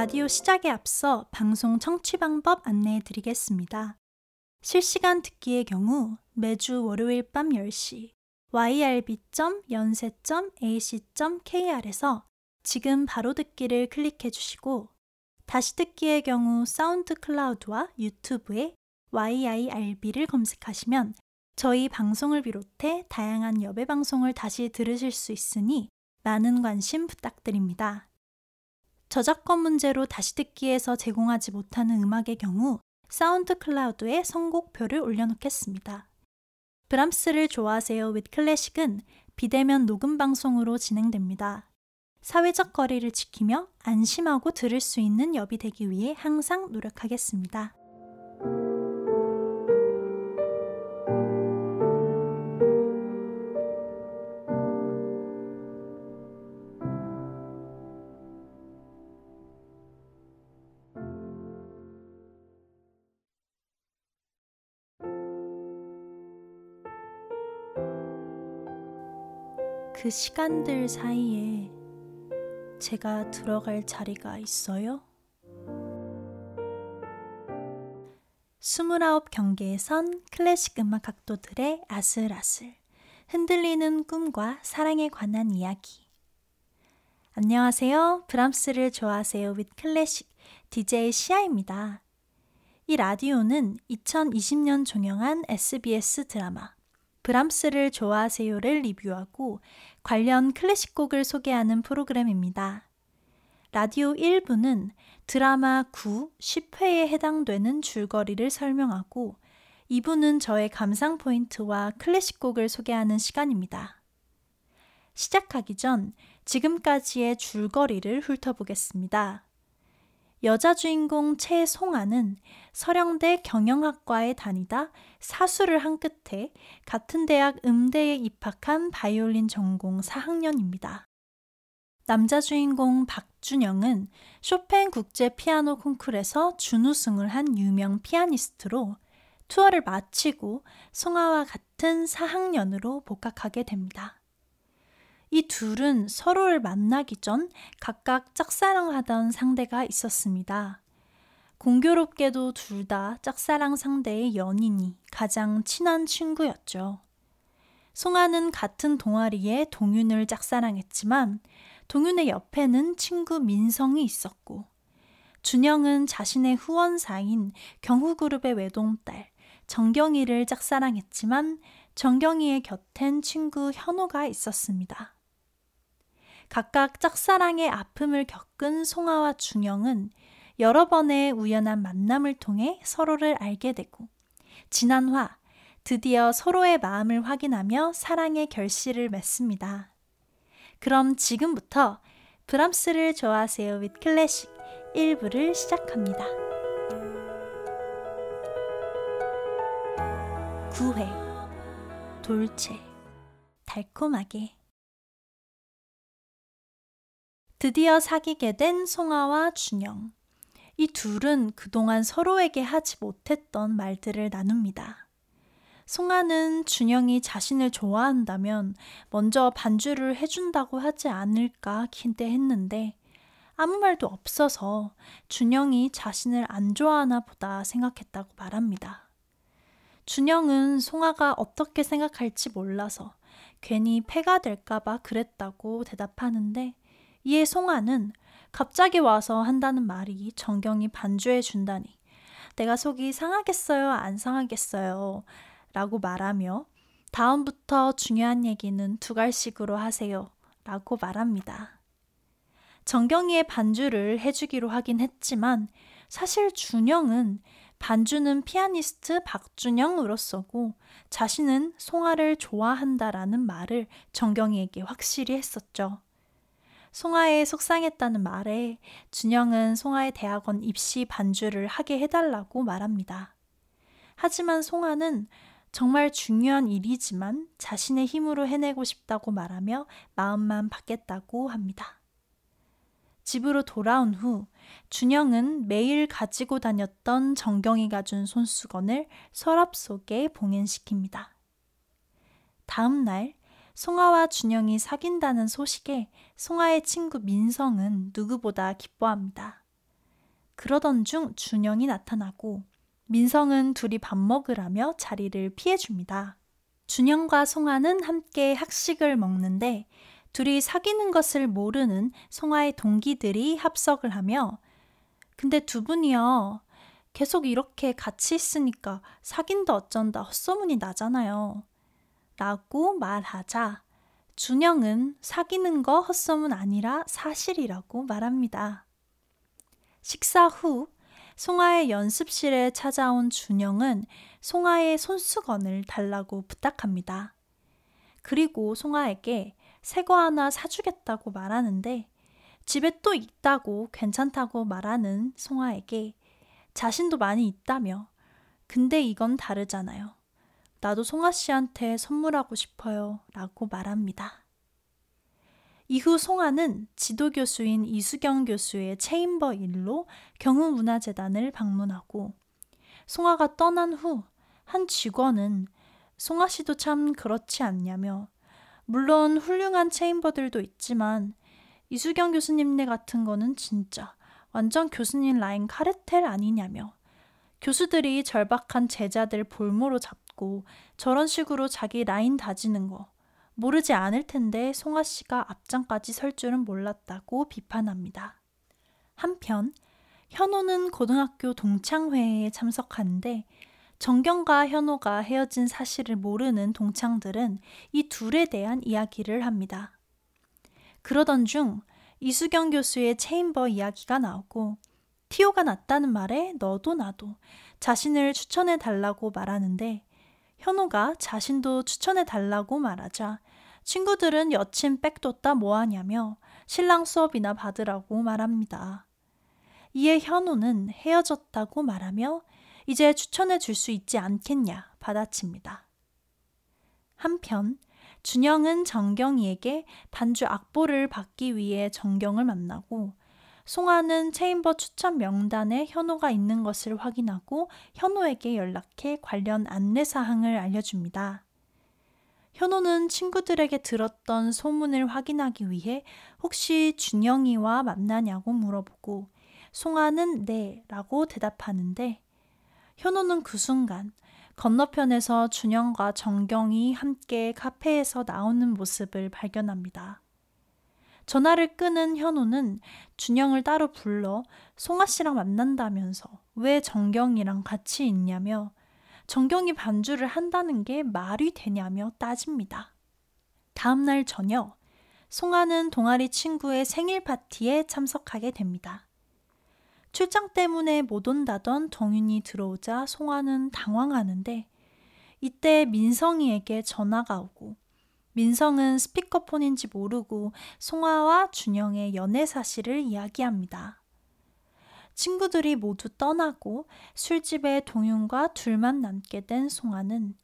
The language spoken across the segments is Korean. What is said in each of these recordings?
라디오 시작에 앞서 방송 청취 방법 안내해 드리겠습니다. 실시간 듣기의 경우 매주 월요일 밤 10시 yrb.연세.ac.kr에서 지금 바로 듣기를 클릭해 주시고 다시 듣기의 경우 사운드 클라우드와 유튜브에 YIRB를 검색하시면 저희 방송을 비롯해 다양한 여배 방송을 다시 들으실 수 있으니 많은 관심 부탁드립니다. 저작권 문제로 다시 듣기에서 제공하지 못하는 음악의 경우 사운드 클라우드에 선곡표를 올려놓겠습니다. 브람스를 좋아하세요 with 클래식은 비대면 녹음 방송으로 진행됩니다. 사회적 거리를 지키며 안심하고 들을 수 있는 엽이 되기 위해 항상 노력하겠습니다. 그 시간들 사이에 제가 들어갈 자리가 있어요? 29 경계에선 클래식 음악 각도들의 아슬아슬, 흔들리는 꿈과 사랑에 관한 이야기. 안녕하세요. 브람스를 좋아하세요. with 클래식 DJ 시아입니다. 이 라디오는 2020년 종영한 SBS 드라마 브람스를 좋아하세요를 리뷰하고 관련 클래식 곡을 소개하는 프로그램입니다. 라디오 1부는 드라마 9, 10회에 해당되는 줄거리를 설명하고 2부는 저의 감상 포인트와 클래식 곡을 소개하는 시간입니다. 시작하기 전 지금까지의 줄거리를 훑어보겠습니다. 여자 주인공 최송아는 서령대 경영학과에 다니다 사수를 한 끝에 같은 대학 음대에 입학한 바이올린 전공 4학년입니다. 남자 주인공 박준영은 쇼팽 국제 피아노 콩쿨에서 준우승을 한 유명 피아니스트로 투어를 마치고 송아와 같은 4학년으로 복학하게 됩니다. 이 둘은 서로를 만나기 전 각각 짝사랑하던 상대가 있었습니다. 공교롭게도 둘 다 짝사랑 상대의 연인이 가장 친한 친구였죠. 송아는 같은 동아리에 동윤을 짝사랑했지만 동윤의 옆에는 친구 민성이 있었고 준영은 자신의 후원사인 경후그룹의 외동딸 정경이를 짝사랑했지만 정경이의 곁엔 친구 현호가 있었습니다. 각각 짝사랑의 아픔을 겪은 송아와 준영은 여러 번의 우연한 만남을 통해 서로를 알게 되고 지난 화 드디어 서로의 마음을 확인하며 사랑의 결실을 맺습니다. 그럼 지금부터 브람스를 좋아하세요 with 클래식 1부를 시작합니다. 9회 돌체 달콤하게 드디어 사귀게 된 송아와 준영. 이 둘은 그동안 서로에게 하지 못했던 말들을 나눕니다. 송아는 준영이 자신을 좋아한다면 먼저 반주를 해준다고 하지 않을까 기대했는데 아무 말도 없어서 준영이 자신을 안 좋아하나 보다 생각했다고 말합니다. 준영은 송아가 어떻게 생각할지 몰라서 괜히 패가 될까봐 그랬다고 대답하는데 이에 송아는 갑자기 와서 한다는 말이 정경이 반주해 준다니 내가 속이 상하겠어요, 안 상하겠어요? 라고 말하며 다음부터 중요한 얘기는 두 갈씩으로 하세요. 라고 말합니다. 정경이의 반주를 해주기로 하긴 했지만 사실 준영은 반주는 피아니스트 박준영으로 써고 자신은 송아를 좋아한다라는 말을 정경이에게 확실히 했었죠. 송아에 속상했다는 말에 준영은 송아의 대학원 입시 반주를 하게 해달라고 말합니다. 하지만 송아는 정말 중요한 일이지만 자신의 힘으로 해내고 싶다고 말하며 마음만 받겠다고 합니다. 집으로 돌아온 후 준영은 매일 가지고 다녔던 정경이가 준 손수건을 서랍 속에 봉인시킵니다. 다음 날 송아와 준영이 사귄다는 소식에 송아의 친구 민성은 누구보다 기뻐합니다. 그러던 중 준영이 나타나고 민성은 둘이 밥 먹으라며 자리를 피해줍니다. 준영과 송아는 함께 학식을 먹는데 둘이 사귀는 것을 모르는 송아의 동기들이 합석을 하며 근데 두 분이요. 계속 이렇게 같이 있으니까 사귄다 어쩐다 헛소문이 나잖아요. 라고 말하자 준영은 사귀는 거 헛소문 아니라 사실이라고 말합니다. 식사 후 송아의 연습실에 찾아온 준영은 송아의 손수건을 달라고 부탁합니다. 그리고 송아에게 새 거 하나 사주겠다고 말하는데 집에 또 있다고 괜찮다고 말하는 송아에게 자신도 많이 있다며 근데 이건 다르잖아요. 나도 송아 씨한테 선물하고 싶어요. 라고 말합니다. 이후 송아는 지도교수인 이수경 교수의 체인버 일로 경우문화재단을 방문하고 송아가 떠난 후 한 직원은 송아 씨도 참 그렇지 않냐며 물론 훌륭한 체인버들도 있지만 이수경 교수님네 같은 거는 진짜 완전 교수님 라인 카르텔 아니냐며 교수들이 절박한 제자들 볼모로 잡고 저런 식으로 자기 라인 다지는 거 모르지 않을 텐데 송아 씨가 앞장까지 설 줄은 몰랐다고 비판합니다. 한편 현호는 고등학교 동창회에 참석하는데 정경과 현호가 헤어진 사실을 모르는 동창들은 이 둘에 대한 이야기를 합니다. 그러던 중 이수경 교수의 체인버 이야기가 나오고 티오가 났다는 말에 너도 나도 자신을 추천해 달라고 말하는데 현호가 자신도 추천해 달라고 말하자 친구들은 여친 빽뒀다 뭐하냐며 신랑 수업이나 받으라고 말합니다. 이에 현호는 헤어졌다고 말하며 이제 추천해 줄 수 있지 않겠냐 받아칩니다. 한편 준영은 정경이에게 반주 악보를 받기 위해 정경을 만나고 송아는 체인버 추천 명단에 현호가 있는 것을 확인하고 현호에게 연락해 관련 안내 사항을 알려줍니다. 현호는 친구들에게 들었던 소문을 확인하기 위해 혹시 준영이와 만나냐고 물어보고 송아는 네 라고 대답하는데 현호는 그 순간 건너편에서 준영과 정경이 함께 카페에서 나오는 모습을 발견합니다. 전화를 끄는 현우는 준영을 따로 불러 송아 씨랑 만난다면서 왜 정경이랑 같이 있냐며 정경이 반주를 한다는 게 말이 되냐며 따집니다. 다음날 저녁, 송아는 동아리 친구의 생일 파티에 참석하게 됩니다. 출장 때문에 못 온다던 동윤이 들어오자 송아는 당황하는데 이때 민성이에게 전화가 오고 민성은 스피커폰인지 모르고 송아와 준영의 연애 사실을 이야기합니다. 친구들이 모두 떠나고 술집에 동윤과 둘만 남게 된 송아는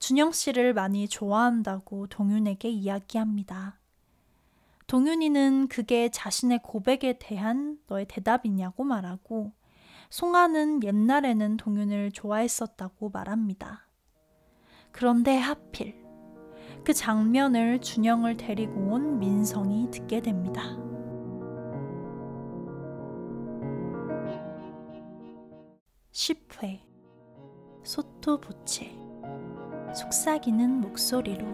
준영 씨를 많이 좋아한다고 동윤에게 이야기합니다. 동윤이는 그게 자신의 고백에 대한 너의 대답이냐고 말하고 송아는 옛날에는 동윤을 좋아했었다고 말합니다. 그런데 하필 그 장면을 준영을 데리고 온 민성이 듣게 됩니다. 십회 sotto voce 속삭이는 목소리로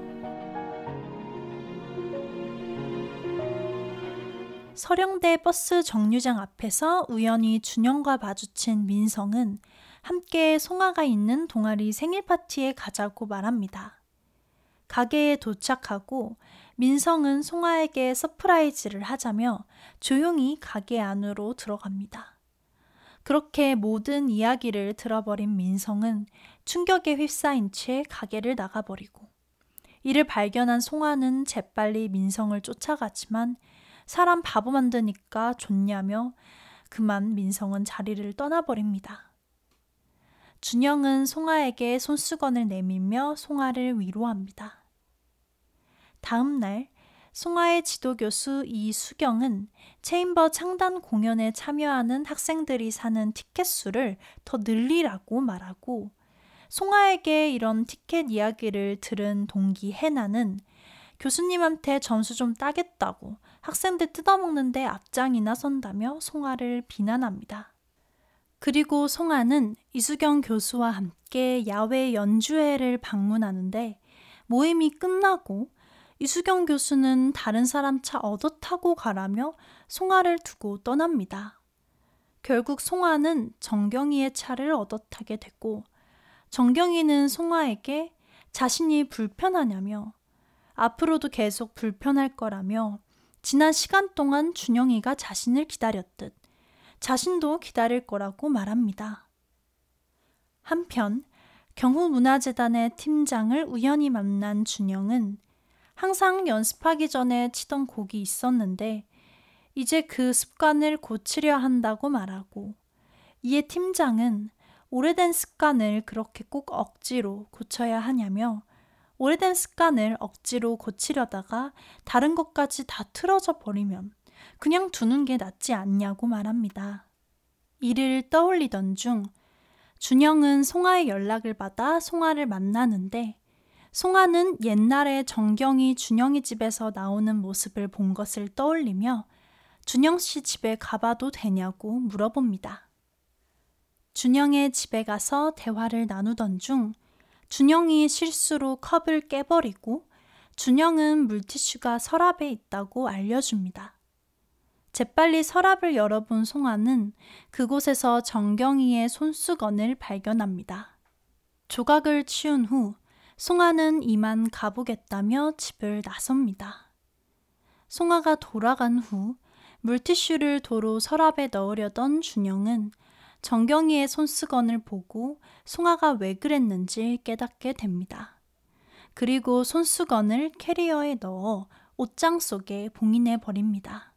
서령대 버스 정류장 앞에서 우연히 준영과 마주친 민성은 함께 송아가 있는 동아리 생일 파티에 가자고 말합니다. 가게에 도착하고 민성은 송아에게 surprise를 하자며 조용히 가게 안으로 들어갑니다. 그렇게 모든 이야기를 들어버린 민성은 충격에 휩싸인 채 가게를 나가버리고 이를 발견한 송아는 재빨리 민성을 쫓아가지만 사람 바보 만드니까 좋냐며 그만 민성은 자리를 떠나버립니다. 준영은 송아에게 손수건을 내밀며 송아를 위로합니다. 다음 날 송아의 지도교수 이수경은 체인버 창단 공연에 참여하는 학생들이 사는 티켓 수를 더 늘리라고 말하고 송아에게 이런 티켓 이야기를 들은 동기 해나는 교수님한테 점수 좀 따겠다고 학생들 뜯어먹는데 앞장이나 선다며 송아를 비난합니다. 그리고 송아는 이수경 교수와 함께 야외 연주회를 방문하는데 모임이 끝나고 이수경 교수는 다른 사람 차 얻어 타고 가라며 송아를 두고 떠납니다. 결국 송아는 정경이의 차를 얻어 타게 됐고 정경이는 송아에게 자신이 불편하냐며 앞으로도 계속 불편할 거라며 지난 시간 동안 준영이가 자신을 기다렸듯 자신도 기다릴 거라고 말합니다. 한편 경후문화재단의 팀장을 우연히 만난 준영은 항상 연습하기 전에 치던 곡이 있었는데 이제 그 습관을 고치려 한다고 말하고 이에 팀장은 오래된 습관을 그렇게 꼭 억지로 고쳐야 하냐며 오래된 습관을 억지로 고치려다가 다른 것까지 다 틀어져 버리면 그냥 두는 게 낫지 않냐고 말합니다. 이를 떠올리던 중 준영은 송아의 연락을 받아 송아를 만나는데 송아는 옛날에 정경이 준영이 집에서 나오는 모습을 본 것을 떠올리며 준영 씨 집에 가봐도 되냐고 물어봅니다. 준영의 집에 가서 대화를 나누던 중 준영이 실수로 컵을 깨버리고 준영은 물티슈가 서랍에 있다고 알려줍니다. 재빨리 서랍을 열어본 송아는 그곳에서 정경이의 손수건을 발견합니다. 조각을 치운 후 송아는 이만 가보겠다며 집을 나섭니다. 송아가 돌아간 후 물티슈를 도로 서랍에 넣으려던 준영은 정경이의 손수건을 보고 송아가 왜 그랬는지 깨닫게 됩니다. 그리고 손수건을 캐리어에 넣어 옷장 속에 봉인해 버립니다.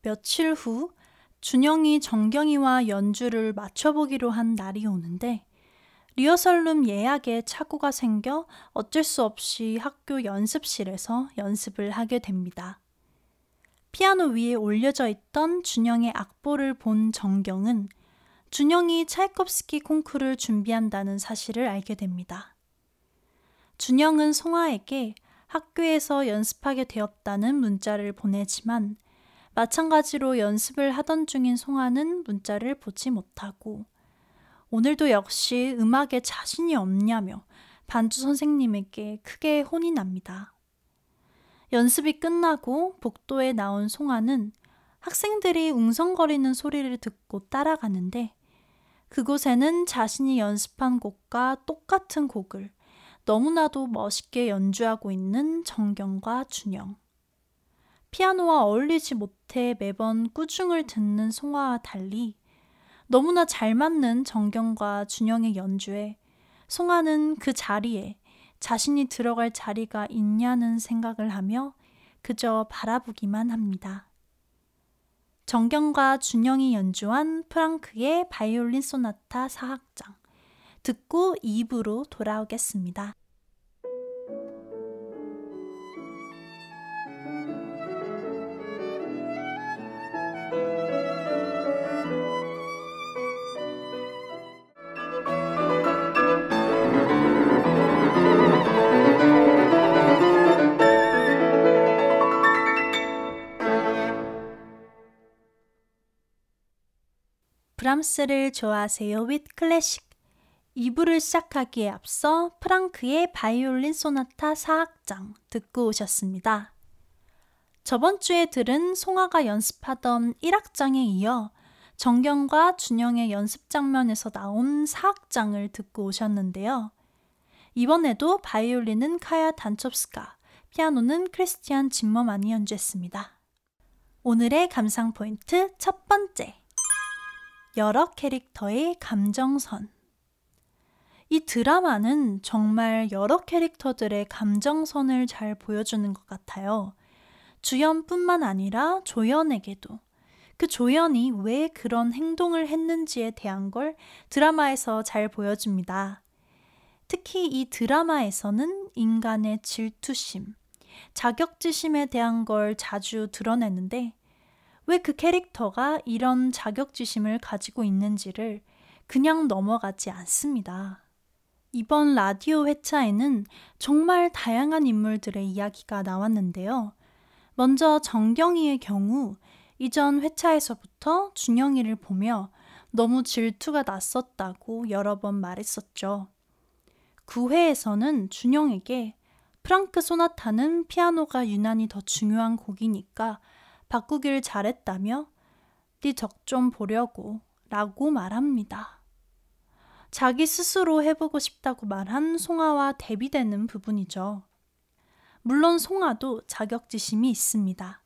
며칠 후 준영이 정경이와 연주를 맞춰보기로 한 날이 오는데 리허설룸 예약에 착오가 생겨 어쩔 수 없이 학교 연습실에서 연습을 하게 됩니다. 피아노 위에 올려져 있던 준영의 악보를 본 정경은 준영이 차이콥스키 콩쿠르를 준비한다는 사실을 알게 됩니다. 준영은 송아에게 학교에서 연습하게 되었다는 문자를 보내지만 마찬가지로 연습을 하던 중인 송아는 문자를 보지 못하고 오늘도 역시 음악에 자신이 없냐며 반주 선생님에게 크게 혼이 납니다. 연습이 끝나고 복도에 나온 송아는 학생들이 웅성거리는 소리를 듣고 따라가는데 그곳에는 자신이 연습한 곡과 똑같은 곡을 너무나도 멋있게 연주하고 있는 정경과 준영. 피아노와 어울리지 못해 매번 꾸중을 듣는 송아와 달리 너무나 잘 맞는 정경과 준영의 연주에 송아는 그 자리에 자신이 들어갈 자리가 있냐는 생각을 하며 그저 바라보기만 합니다. 정경과 준영이 연주한 프랑크의 바이올린 소나타 4악장 듣고 2부로 돌아오겠습니다. 브람스를 좋아하세요 with 클래식 2부를 시작하기에 앞서 프랑크의 바이올린 소나타 4악장 듣고 오셨습니다. 저번 주에 들은 송아가 연습하던 1악장에 이어 정경과 준영의 연습 장면에서 나온 4악장을 듣고 오셨는데요. 이번에도 바이올린은 카야 단첩스카, 피아노는 크리스티안 짐머만이 연주했습니다. 오늘의 감상 포인트 첫 번째. 여러 캐릭터의 감정선. 이 드라마는 정말 여러 캐릭터들의 감정선을 잘 보여주는 것 같아요. 주연뿐만 아니라 조연에게도 그 조연이 왜 그런 행동을 했는지에 대한 걸 드라마에서 잘 보여줍니다. 특히 이 드라마에서는 인간의 질투심, 자격지심에 대한 걸 자주 드러내는데 왜 그 캐릭터가 이런 자격지심을 가지고 있는지를 그냥 넘어가지 않습니다. 이번 라디오 회차에는 정말 다양한 인물들의 이야기가 나왔는데요. 먼저 정경이의 경우 이전 회차에서부터 준영이를 보며 너무 질투가 났었다고 여러 번 말했었죠. 그 회에서는 준영에게 프랑크 소나타는 피아노가 유난히 더 중요한 곡이니까 바꾸길 잘했다며 네 적 좀 보려고 라고 말합니다. 자기 스스로 해보고 싶다고 말한 송아와 대비되는 부분이죠. 물론 송아도 자격지심이 있습니다.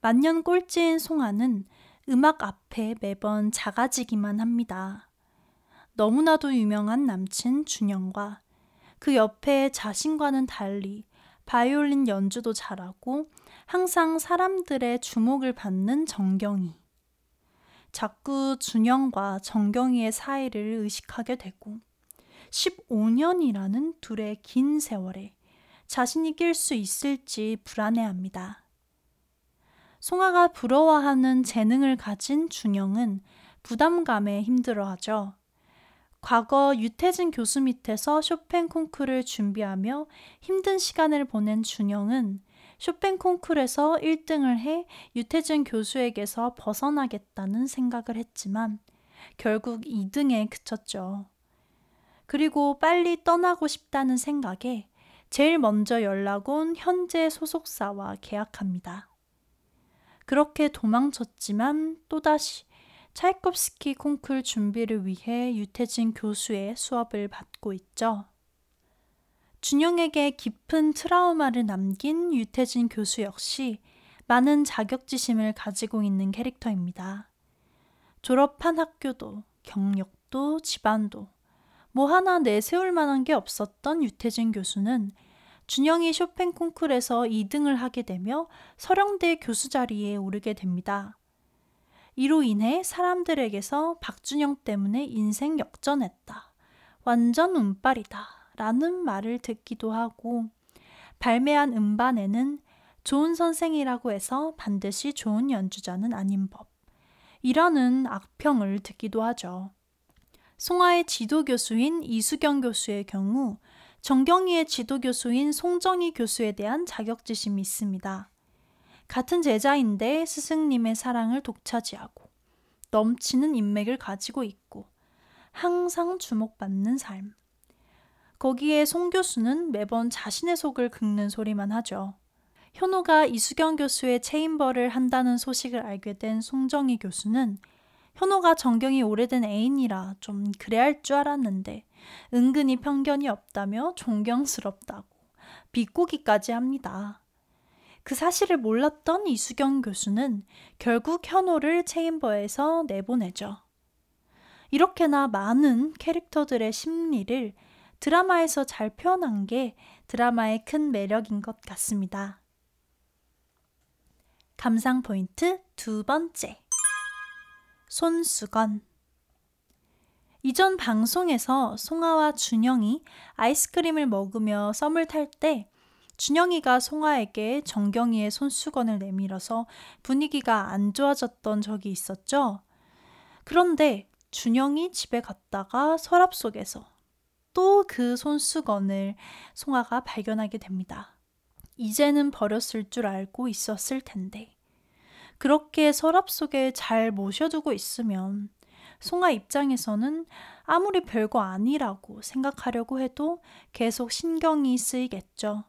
만년 꼴찌인 송아는 음악 앞에 매번 작아지기만 합니다. 너무나도 유명한 남친 준영과 그 옆에 자신과는 달리 바이올린 연주도 잘하고 항상 사람들의 주목을 받는 정경이. 자꾸 준영과 정경이의 사이를 의식하게 되고 15년이라는 둘의 긴 세월에 자신이 낄 수 있을지 불안해합니다. 송아가 부러워하는 재능을 가진 준영은 부담감에 힘들어하죠. 과거 유태진 교수 밑에서 쇼팽 콩쿠르를 준비하며 힘든 시간을 보낸 준영은 쇼팽 콩쿠르에서 1등을 해 유태진 교수에게서 벗어나겠다는 생각을 했지만 결국 2등에 그쳤죠. 그리고 빨리 떠나고 싶다는 생각에 제일 먼저 연락 온 현재 소속사와 계약합니다. 그렇게 도망쳤지만 또다시 차이콥스키 콩쿨 준비를 위해 유태진 교수의 수업을 받고 있죠. 준영에게 깊은 트라우마를 남긴 유태진 교수 역시 많은 자격지심을 가지고 있는 캐릭터입니다. 졸업한 학교도 경력도 집안도 뭐 하나 내세울 만한 게 없었던 유태진 교수는 준영이 쇼팽 콩쿨에서 2등을 하게 되며 서령대 교수 자리에 오르게 됩니다. 이로 인해 사람들에게서 박준영 때문에 인생 역전했다. 완전 운빨이다. 라는 말을 듣기도 하고 발매한 음반에는 좋은 선생이라고 해서 반드시 좋은 연주자는 아닌 법. 이라는 악평을 듣기도 하죠. 송하의 지도 교수인 이수경 교수의 경우 정경희의 지도 교수인 송정희 교수에 대한 자격지심이 있습니다. 같은 제자인데 스승님의 사랑을 독차지하고 넘치는 인맥을 가지고 있고 항상 주목받는 삶. 거기에 송 교수는 매번 자신의 속을 긁는 소리만 하죠. 현호가 이수경 교수의 체인벌을 한다는 소식을 알게 된 송정희 교수는 현호가 정경이 오래된 애인이라 좀 그래 할 줄 알았는데 은근히 편견이 없다며 존경스럽다고 비꼬기까지 합니다. 그 사실을 몰랐던 이수경 교수는 결국 현호를 체인버에서 내보내죠. 이렇게나 많은 캐릭터들의 심리를 드라마에서 잘 표현한 게 드라마의 큰 매력인 것 같습니다. 감상 포인트 두 번째. 손수건. 이전 방송에서 송아와 준영이 아이스크림을 먹으며 썸을 탈 때 준영이가 송아에게 정경이의 손수건을 내밀어서 분위기가 안 좋아졌던 적이 있었죠. 그런데 준영이 집에 갔다가 서랍 속에서 또 그 손수건을 송아가 발견하게 됩니다. 이제는 버렸을 줄 알고 있었을 텐데. 그렇게 서랍 속에 잘 모셔두고 있으면 송아 입장에서는 아무리 별거 아니라고 생각하려고 해도 계속 신경이 쓰이겠죠.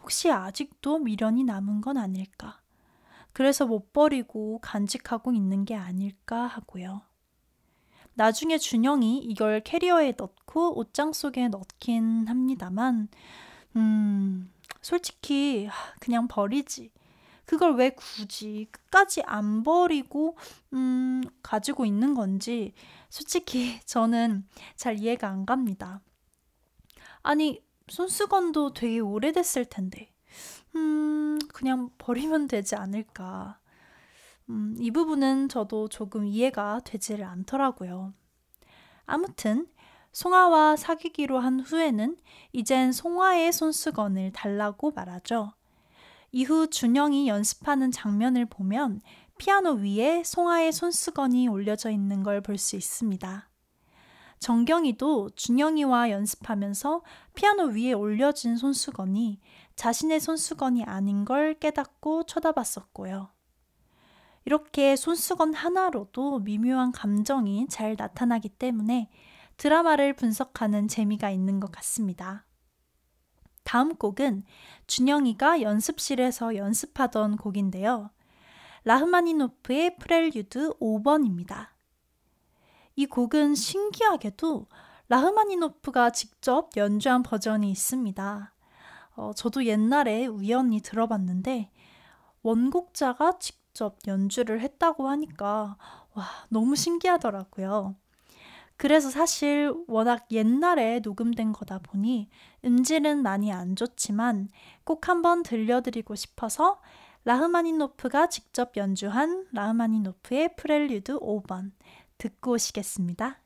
혹시 아직도 미련이 남은 건 아닐까? 그래서 못 버리고 간직하고 있는 게 아닐까 하고요. 나중에 준영이 이걸 캐리어에 넣고 옷장 속에 넣긴 합니다만, 음, 솔직히 그냥 버리지. 그걸 왜 굳이 끝까지 안 버리고, 음, 가지고 있는 건지, 솔직히 저는 잘 이해가 안 갑니다. 아니, 손수건도 되게 오래됐을 텐데. 음, 그냥 버리면 되지 않을까. 음, 이 부분은 저도 조금 이해가 되지를 않더라고요. 아무튼, 송아와 사귀기로 한 후에는 이젠 송아의 손수건을 달라고 말하죠. 이후 준영이 연습하는 장면을 보면 피아노 위에 송아의 손수건이 올려져 있는 걸 볼 수 있습니다. 정경이도 준영이와 연습하면서 피아노 위에 올려진 손수건이 자신의 손수건이 아닌 걸 깨닫고 쳐다봤었고요. 이렇게 손수건 하나로도 미묘한 감정이 잘 나타나기 때문에 드라마를 분석하는 재미가 있는 것 같습니다. 다음 곡은 준영이가 연습실에서 연습하던 곡인데요. 라흐마니노프의 프렐류드 5번입니다. 이 곡은 신기하게도 라흐마니노프가 직접 연주한 버전이 있습니다. 어, 저도 옛날에 우연히 들어봤는데 원곡자가 직 접 연주를 했다고 하니까 와, 너무 신기하더라고요. 그래서 사실 워낙 옛날에 녹음된 거다 보니 음질은 많이 안 좋지만 꼭 한번 들려드리고 싶어서 라흐마니노프가 직접 연주한 라흐마니노프의 프렐류드 5번 듣고 오시겠습니다.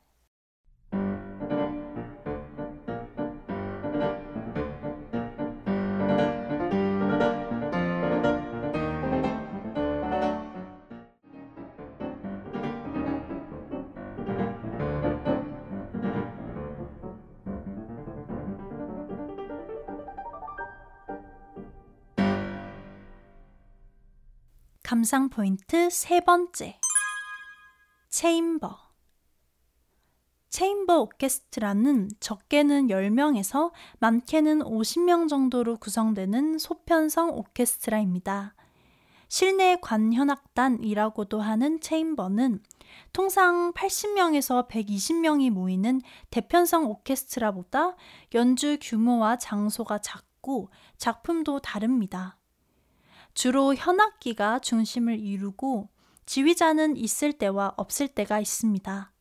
감상 포인트 세 번째. Chamber. Chamber 오케스트라는 적게는 10명에서 많게는 50명 정도로 구성되는 소편성 오케스트라입니다. 실내 관현악단이라고도 하는 chamber는 통상 80명에서 120명이 모이는 대편성 오케스트라보다 연주 규모와 장소가 작고 작품도 다릅니다. 주로 현악기가 중심을 이루고 지휘자는 있을 때와 없을 때가 있습니다.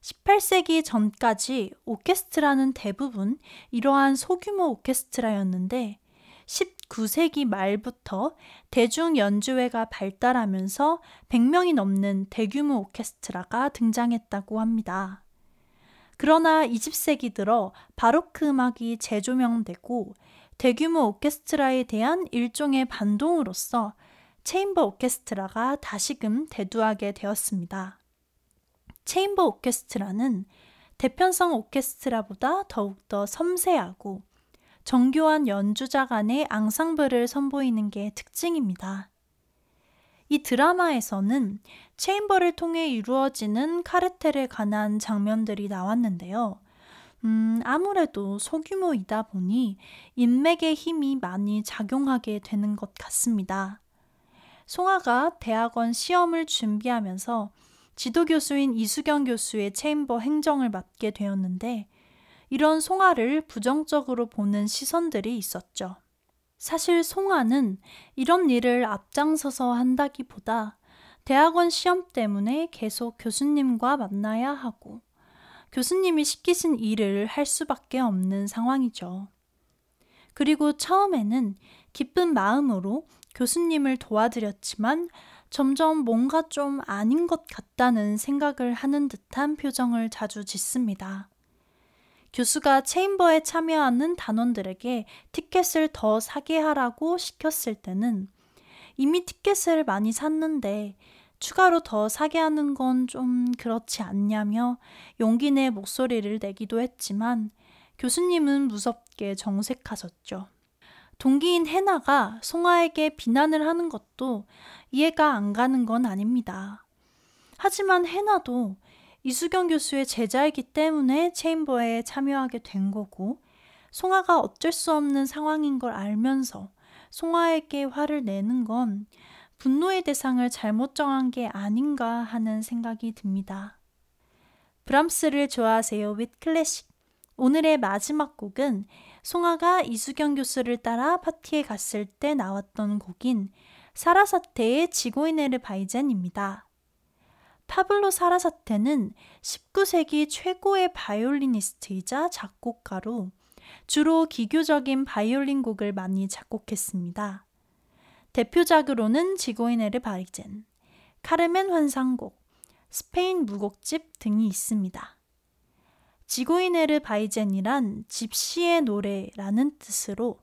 18세기 전까지 오케스트라는 대부분 이러한 소규모 오케스트라였는데 19세기 말부터 대중 연주회가 발달하면서 100명이 넘는 대규모 오케스트라가 등장했다고 합니다. 그러나 20세기 들어 바로크 음악이 재조명되고 대규모 오케스트라에 대한 일종의 반동으로서 chamber 오케스트라가 다시금 대두하게 되었습니다. Chamber 오케스트라는 대편성 오케스트라보다 더욱더 섬세하고 정교한 연주자 간의 앙상블을 선보이는 게 특징입니다. 이 드라마에서는 체인버를 통해 이루어지는 카르텔에 관한 장면들이 나왔는데요. 음, 아무래도 소규모이다 보니 인맥의 힘이 많이 작용하게 되는 것 같습니다. 송아가 대학원 시험을 준비하면서 지도교수인 이수경 교수의 체인버 행정을 맡게 되었는데 이런 송아를 부정적으로 보는 시선들이 있었죠. 사실 송아는 이런 일을 앞장서서 한다기보다 대학원 시험 때문에 계속 교수님과 만나야 하고 교수님이 시키신 일을 할 수밖에 없는 상황이죠. 그리고 처음에는 기쁜 마음으로 교수님을 도와드렸지만 점점 뭔가 좀 아닌 것 같다는 생각을 하는 듯한 표정을 자주 짓습니다. 교수가 체인버에 참여하는 단원들에게 티켓을 더 사게 하라고 시켰을 때는 이미 티켓을 많이 샀는데 추가로 더 사게 하는 건 좀 그렇지 않냐며 용기 내 목소리를 내기도 했지만 교수님은 무섭게 정색하셨죠. 동기인 해나가 송아에게 비난을 하는 것도 이해가 안 가는 건 아닙니다. 하지만 해나도 이수경 교수의 제자이기 때문에 체인버에 참여하게 된 거고 송아가 어쩔 수 없는 상황인 걸 알면서 송아에게 화를 내는 건 분노의 대상을 잘못 정한 게 아닌가 하는 생각이 듭니다. 브람스를 좋아하세요 with 클래식. 오늘의 마지막 곡은 송아가 이수경 교수를 따라 파티에 갔을 때 나왔던 곡인 사라사테의 지고이네르 바이젠입니다. 파블로 사라사테는 19세기 최고의 바이올리니스트이자 작곡가로 주로 기교적인 바이올린 곡을 많이 작곡했습니다. 대표작으로는 지고이네르 바리젠, 카르멘 환상곡, 스페인 무곡집 등이 있습니다. 지고이네르 바이젠이란 집시의 노래라는 뜻으로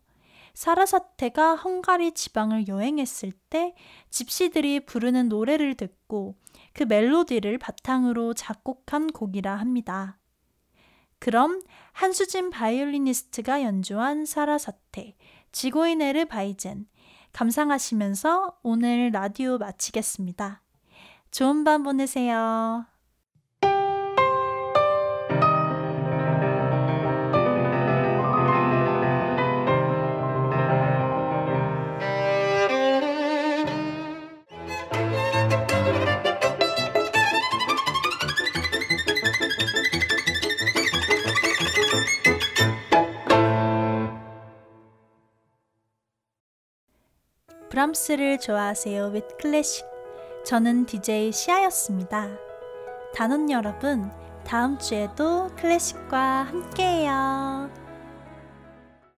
사라사테가 헝가리 지방을 여행했을 때 집시들이 부르는 노래를 듣고 그 멜로디를 바탕으로 작곡한 곡이라 합니다. 그럼 한수진 바이올리니스트가 연주한 사라사테, 지고이네르바이젠, 감상하시면서 오늘 라디오 마치겠습니다. 좋은 밤 보내세요. 브람스를 좋아하세요 with 클래식 저는 DJ 시아였습니다. 단원 여러분 다음 주에도 클래식과 함께해요.